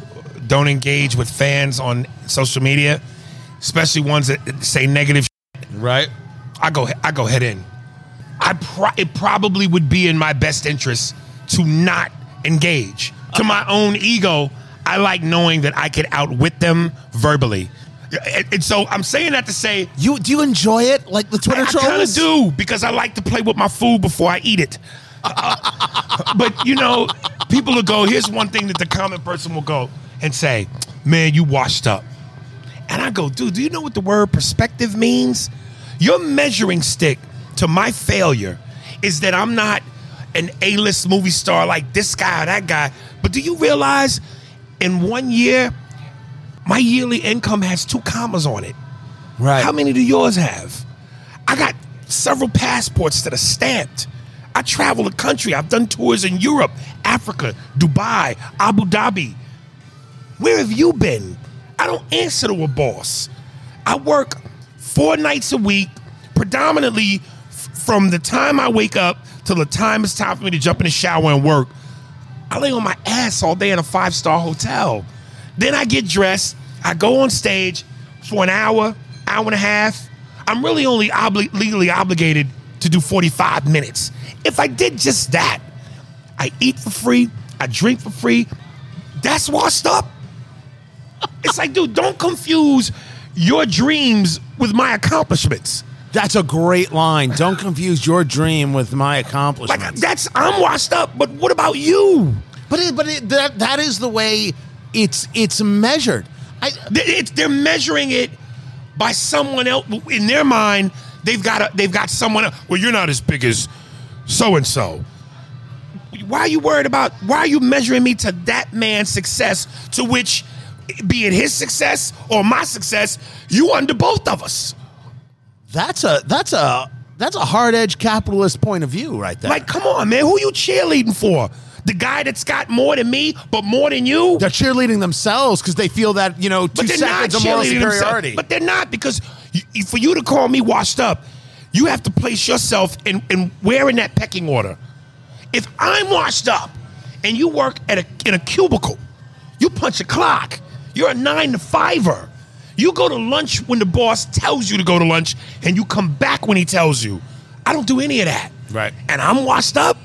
don't engage with fans on social media, especially ones that say negative. right? I go I go head in. I pro- it probably would be in my best interest to not engage. To my own ego, I like knowing that I could outwit them verbally. And, and so I'm saying that to say You do you enjoy it like the Twitter trolls? I kind of do because I like to play with my food before I eat it. Uh, but you know, people will go. Here's one thing that the common person will go and say, "Man, you washed up," and I go, "Dude, do you know what the word perspective means? Your measuring stick to my failure is that I'm not an A-list movie star like this guy or that guy. But do you realize, in one year, my yearly income has two commas on it." Right. How many do yours have? I got several passports that are stamped. I travel the country. I've done tours in Europe, Africa, Dubai, Abu Dhabi. Where have you been? I don't answer to a boss. I work four nights a week, predominantly f- from the time I wake up till the time it's time for me to jump in the shower and work. I lay on my ass all day in a five star hotel. Then I get dressed. I go on stage for an hour, hour and a half. I'm really only obli- legally obligated to do 45 minutes. If I did just that, I eat for free, I drink for free. That's washed up. It's like, dude, don't confuse your dreams with my accomplishments. That's a great line. Don't confuse your dream with my accomplishments. Like that's I'm washed up, but what about you? but it, but it, that that is the way it's it's measured. I, It's, they're measuring it by someone else in their mind. They've got a, they've got someone. Else. Well, you're not as big as so and so. Why are you worried about? Why are you measuring me to that man's success? To which, be it his success or my success, you under both of us. that's a that's a that's a hard edge capitalist point of view right there. Like, come on, man. Who you cheerleading for? The guy that's got more than me, but more than you. they're cheerleading themselves because they feel that you know two But they're not seconds of moral cheerleading themselves. superiority. But they're not because you, for you to call me washed up, you have to place yourself in, in where in that pecking order. If I'm washed up and you work at a in a cubicle, you punch a clock. You're a nine to fiver. You go to lunch when the boss tells you to go to lunch, and you come back when he tells you. I don't do any of that. Right. And I'm washed up.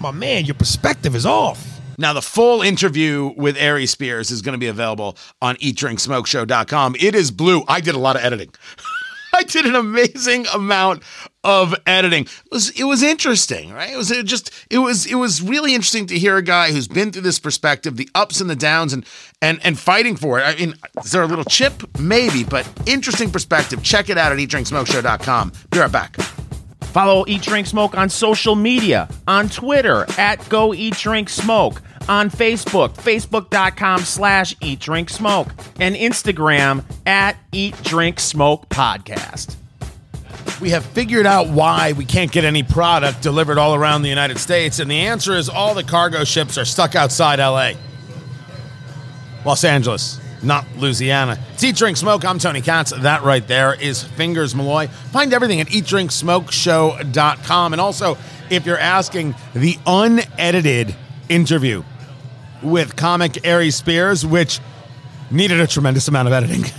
My man, your perspective is off. Now, the full interview with Aries Spears is going to be available on eatdrinksmokeshow.com. It is blue. I did a lot of editing. I did an amazing amount of editing. It was it was interesting, right? It was it just it was it was really interesting to hear a guy who's been through this perspective, the ups and the downs, and and and fighting for it. I mean, is there a little chip? Maybe, but interesting perspective. Check it out at eatdrinksmokeshow.com. Be right back. Follow Eat Drink Smoke on social media, on Twitter at Go Eat Drink Smoke, on Facebook, facebook.com slash Eat Drink Smoke, and Instagram at Eat Drink Smoke Podcast. We have figured out why we can't get any product delivered all around the United States, and the answer is all the cargo ships are stuck outside LA. Los Angeles, not Louisiana. It's Eat, Drink, Smoke. I'm Tony Katz. That right there is Fingers Malloy. Find everything at eatdrinksmokeshow.com. And also, if you're asking, the unedited interview with comic Aries Spears, which needed a tremendous amount of editing.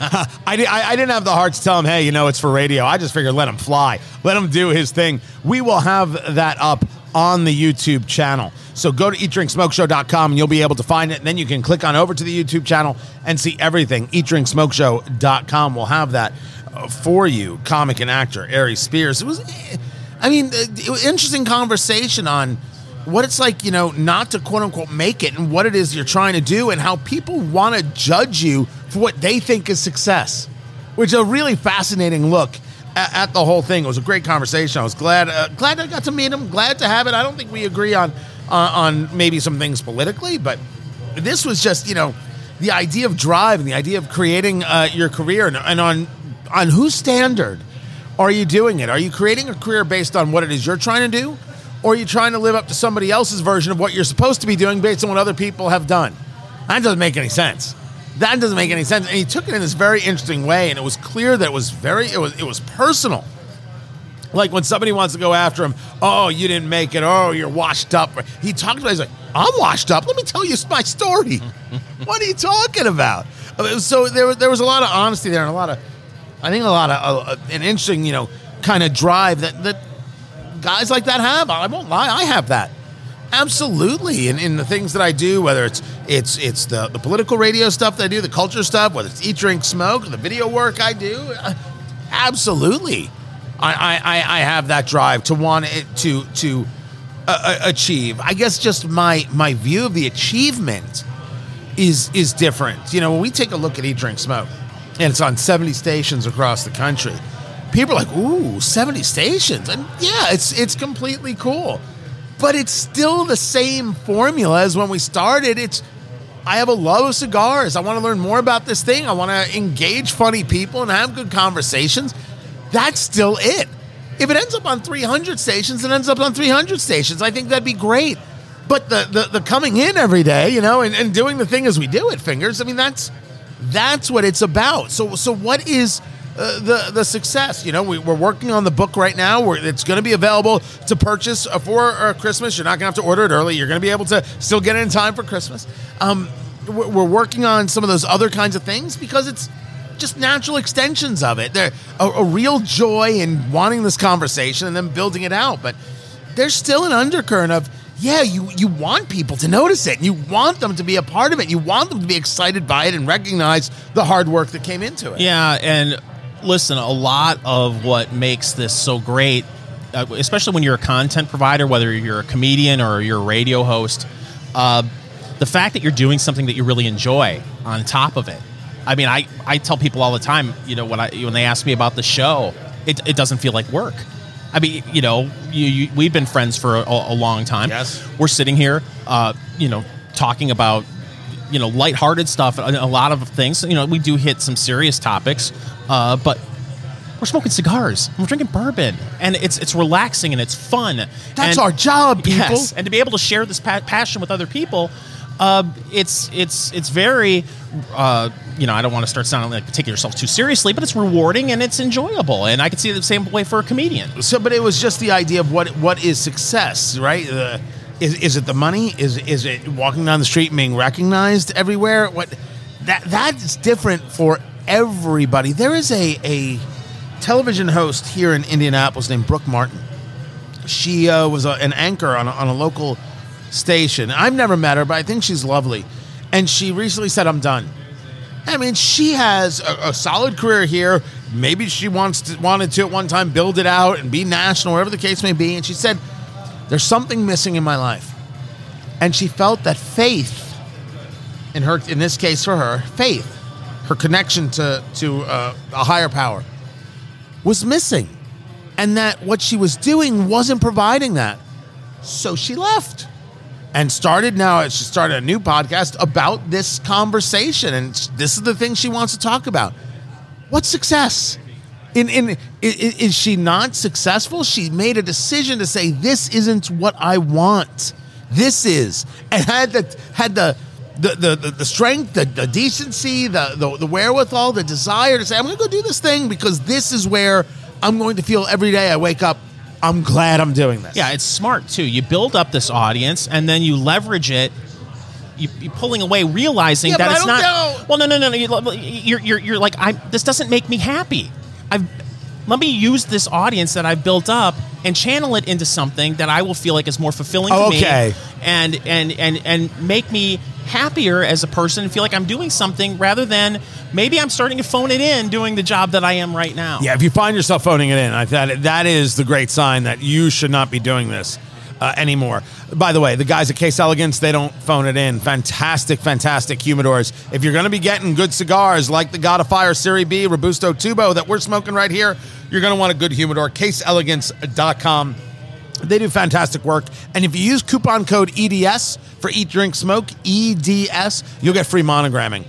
I, I, I didn't have the heart to tell him, hey, you know, it's for radio. I just figured let him fly, let him do his thing. We will have that up on the YouTube channel. So go to eatdrinksmokeshow.com and you'll be able to find it. And then you can click on over to the YouTube channel and see everything. Eatdrinksmokeshow.com will have that uh, for you. Comic and actor Aries Spears. It was, eh, I mean, uh, it was interesting conversation on what it's like, you know, not to quote unquote make it and what it is you're trying to do and how people want to judge you for what they think is success, which is a really fascinating look at, at the whole thing. It was a great conversation. I was glad uh, glad I got to meet him. Glad to have it. I don't think we agree on uh, on maybe some things politically, but this was just you know the idea of drive and the idea of creating uh, your career and, and on on whose standard are you doing it? Are you creating a career based on what it is you're trying to do? Or are you trying to live up to somebody else's version of what you're supposed to be doing based on what other people have done? That doesn't make any sense. That doesn't make any sense. And he took it in this very interesting way, and it was clear that it was very it was it was personal. Like when somebody wants to go after him, oh, you didn't make it, oh, you're washed up. He talked about it, he's like, I'm washed up. Let me tell you my story. what are you talking about? Uh, So there, was- there was a lot of honesty there and a lot of, I think a lot of, uh, an interesting, you know, kind of drive that, that guys like that have. I won't lie, I have that. Absolutely. And in the things that I do, whether it's it's it's the, the political radio stuff that I do, the culture stuff, whether it's eat, drink, smoke, the video work I do, uh, absolutely. I, I, I- have that drive to want it to to uh, uh, achieve. I guess just my my view of the achievement is is different. You know, when we take a look at Eat, Drink, Smoke, and it's on 70 stations across the country, people are like, "Ooh, 70 stations!" And yeah, it's it's completely cool, but it's still the same formula as when we started. It's I have a love of cigars. I want to learn more about this thing. I want to engage funny people and have good conversations. That's still it. If it ends up on 300 stations, it ends up on 300 stations. I think that'd be great. But the the, the coming in every day, you know, and, and doing the thing as we do it, fingers. I mean, that's that's what it's about. So so what is uh, the the success? You know, we, we're working on the book right now. Where it's going to be available to purchase uh, for uh, Christmas. You're not going to have to order it early. You're going to be able to still get it in time for Christmas. Um, we're, we're working on some of those other kinds of things because it's just natural extensions of it. There a, a real joy in wanting this conversation and then building it out. But there's still an undercurrent of yeah, you you want people to notice it, and you want them to be a part of it. You want them to be excited by it and recognize the hard work that came into it. Yeah, and listen, a lot of what makes this so great, uh, especially when you're a content provider, whether you're a comedian or you're a radio host, uh, the fact that you're doing something that you really enjoy on top of it. I mean, I, I tell people all the time, you know, when I when they ask me about the show, it, it doesn't feel like work. I mean, you know, you, you, we've been friends for a, a long time. Yes. We're sitting here, uh, you know, talking about you know lighthearted stuff a lot of things. You know we do hit some serious topics uh, but we're smoking cigars we're drinking bourbon. And it's it's relaxing and it's fun. That's And- our job, people. yes and to be able to share this pa- passion with other people uh, it's it's it's very uh, you know I don't want to start sounding like taking yourself too seriously but it's rewarding and it's enjoyable. And I can see it the same way for a comedian. So, but it was just the idea of what what is success, right? Uh, is is it the money? Is is it walking down the street and being recognized everywhere? What that that's different for everybody. There is a a television host here in Indianapolis named Brooke Martin. She uh, was a, an anchor on a, on a local station. I've never met her, but I think she's lovely. And she recently said, "I'm done." I mean, she has a, a solid career here. Maybe she wants to, wanted to at one time build it out and be national, whatever the case may be. And she said, "There's something missing in my life," and she felt that faith, in her, in this case for her, faith, her connection to to uh, a higher power, was missing, and that what she was doing wasn't providing that. So she left and started now she started a new podcast about this conversation. And this is the thing she wants to talk about. What's success in in is she not successful she made a decision to say this isn't what i want this is and had the had the the the, the, strength, the, the decency, the, the the wherewithal, the desire to say, I'm going to go do this thing because this is where I'm going to feel every day I wake up. I'm glad I'm doing this. Yeah, it's smart too. You build up this audience and then you leverage it. You, you're pulling away, realizing Yeah, that it's not. know. Well, no, no, no, no. you- You're, you're, you're like, I. This doesn't make me happy. I've. Let me use this audience that I've built up and channel it into something that I will feel like is more fulfilling Oh, to okay. me, and and and and make me happier as a person and feel like I'm doing something rather than maybe I'm starting to phone it in doing the job that I am right now. Yeah, if you find yourself phoning it in, I thought that is the great sign that you should not be doing this uh, anymore. By the way, the guys at Case Elegance, they don't phone it in. Fantastic, fantastic humidors. If you're going to be getting good cigars like the God of Fire Serie B Robusto Tubo that we're smoking right here, you're going to want a good humidor. CaseElegance.com. They do fantastic work. And if you use coupon code EDS for Eat, Drink, Smoke, EDS, you'll get free monogramming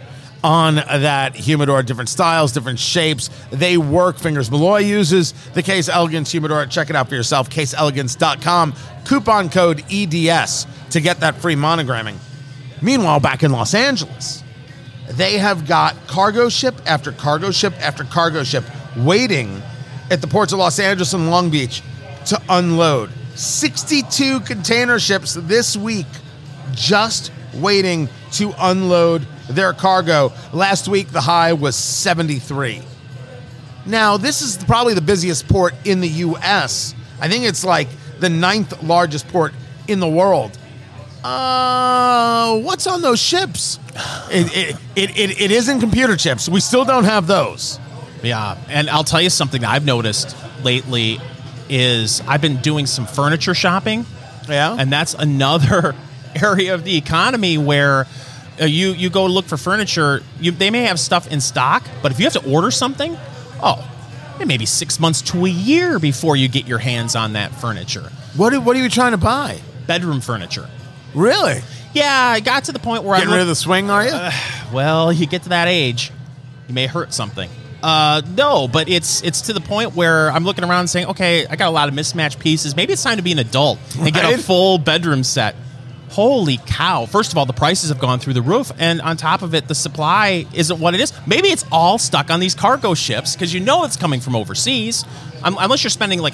on that humidor. Different styles, different shapes. They work. Fingers Malloy uses the Case Elegance humidor. Check it out for yourself. CaseElegance.com. Coupon code EDS to get that free monogramming. Meanwhile, back in Los Angeles, they have got cargo ship after cargo ship after cargo ship waiting at the ports of Los Angeles and Long Beach to unload. 62 container ships this week just waiting to unload their cargo. Last week, the high was 73. Now, this is probably the busiest port in the U.S. I think it's like the ninth largest port in the world. Uh, what's on those ships? It, it, it, it, it isn't computer chips. We still don't have those. Yeah, and I'll tell you something that I've noticed lately is I've been doing some furniture shopping, Yeah. and that's another area of the economy where uh, you you go look for furniture. You, they may have stuff in stock, but if you have to order something, oh, it may be six months to a year before you get your hands on that furniture. what, are, what are you trying to buy? Bedroom furniture. Really? Yeah, I got to the point where Getting I'm rid of the swing, are you? well, you get to that age, you may hurt something. Uh, no, but it's it's to the point where I'm looking around saying, okay, I got a lot of mismatched pieces. Maybe it's time to be an adult and get a full bedroom set. Holy cow! First of all, the prices have gone through the roof, and on top of it, the supply isn't what it is. Maybe it's all stuck on these cargo ships because you know it's coming from overseas, um, unless you're spending like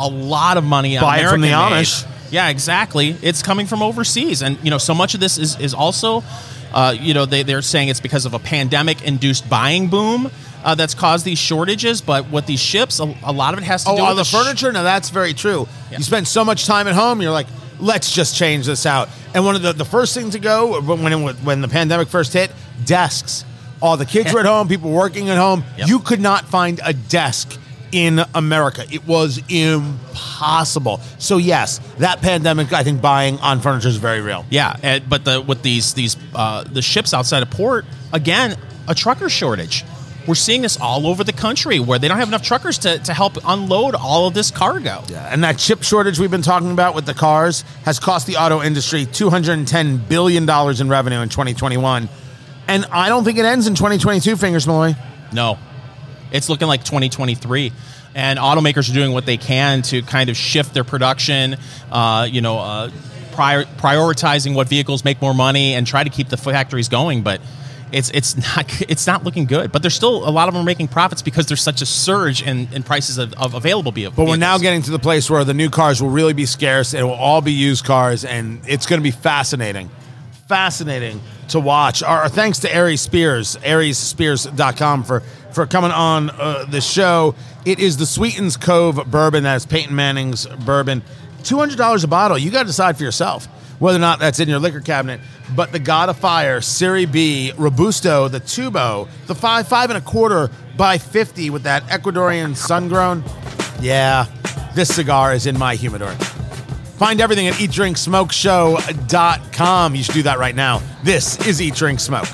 a lot of money on Buy it from the American-made. Amish. Yeah, exactly. It's coming from overseas, and you know, so much of this is is also, uh, you know, they they're saying it's because of a pandemic-induced buying boom uh, that's caused these shortages. But with these ships, a, a lot of it has to Oh, do on with the sh- furniture? Now that's very true. Yeah. You spend so much time at home, you're like, let's just change this out. And one of the, the first things to go when, when, it, when the pandemic first hit, desks. All the kids were at home, people working at home. Yep. You could not find a desk in America. It was impossible. So, yes, that pandemic, I think buying on furniture is very real. Yeah, and, but the with these these uh, the ships outside of port again, a trucker shortage. We're seeing this all over the country where they don't have enough truckers to, to help unload all of this cargo. Yeah, And that chip shortage we've been talking about with the cars has cost the auto industry $210 billion in revenue in 2021. And I don't think it ends in 2022, Fingers Malloy. No, it's looking like 2023, and automakers are doing what they can to kind of shift their production. Uh, you know, uh, prior, prioritizing what vehicles make more money and try to keep the factories going, but. It's, it's not it's not looking good, but there's still a lot of them are making profits because there's such a surge in, in prices of, of available vehicles. But we're now getting to the place where the new cars will really be scarce. It will all be used cars, and it's going to be fascinating. Fascinating to watch. Our, our thanks to Aries Spears, ariesspears.com for, for coming on uh, the show. It is the Sweetens Cove bourbon. That is Peyton Manning's bourbon. $200 a bottle. You got to decide for yourself whether or not that's in your liquor cabinet. But the God of Fire, Serie B, Robusto, the Tubo, the five, five and a quarter by 50 with that Ecuadorian sun grown. Yeah, this cigar is in my humidor. Find everything at eatdrinksmokeshow.com. You should do that right now. This is Eat Drink Smoke.